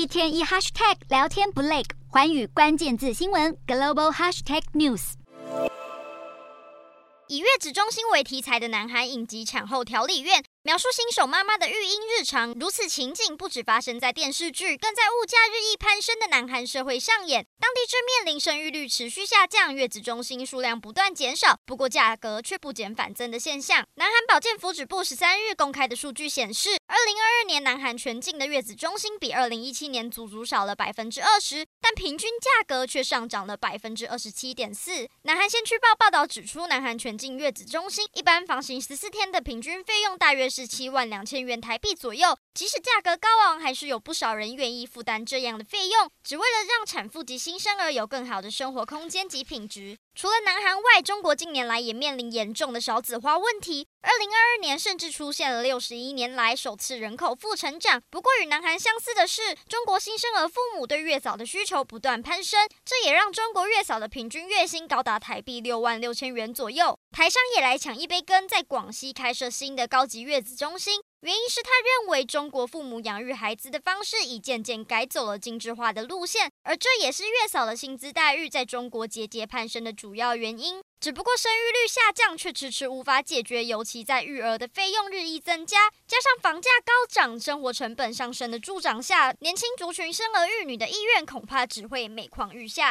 一天一 hashtag 聊天不累，环宇关键字新闻 global hashtag news。以月子中心为题材的南韩影集《产后调理院》。描述新手妈妈的育婴日常，如此情景不止发生在电视剧，更在物价日益攀升的南韩社会上演。当地正面临生育率持续下降，月子中心数量不断减少，不过价格却不减反增的现象。南韩保健福祉部十三日公开的数据显示，二零二二年南韩全境的月子中心比二零一七年足足少了百分之二十，但平均价格却上涨了百分之二十七点四。南韩先驱报报道指出，南韩全境月子中心一般房型十四天的平均费用大约是七万两千元台币左右，即使价格高昂，还是有不少人愿意负担这样的费用，只为了让产妇及新生儿有更好的生活空间及品质。除了南韩外，中国近年来也面临严重的少子化问题。二零二二年甚至出现了六十一年来首次人口负成长。不过与南韩相似的是，中国新生儿父母对月嫂的需求不断攀升，这也让中国月嫂的平均月薪高达台币六万六千元左右。台商也来抢一杯羹，在广西开设新的高级月子中心。原因是他认为中国父母养育孩子的方式已渐渐改走了精致化的路线，而这也是月嫂的薪资待遇在中国节节攀升的主要原因。只不过生育率下降却迟迟无法解决，尤其在育儿的费用日益增加，加上房价高涨、生活成本上升的助长下，年轻族群生儿育女的意愿恐怕只会每况愈下。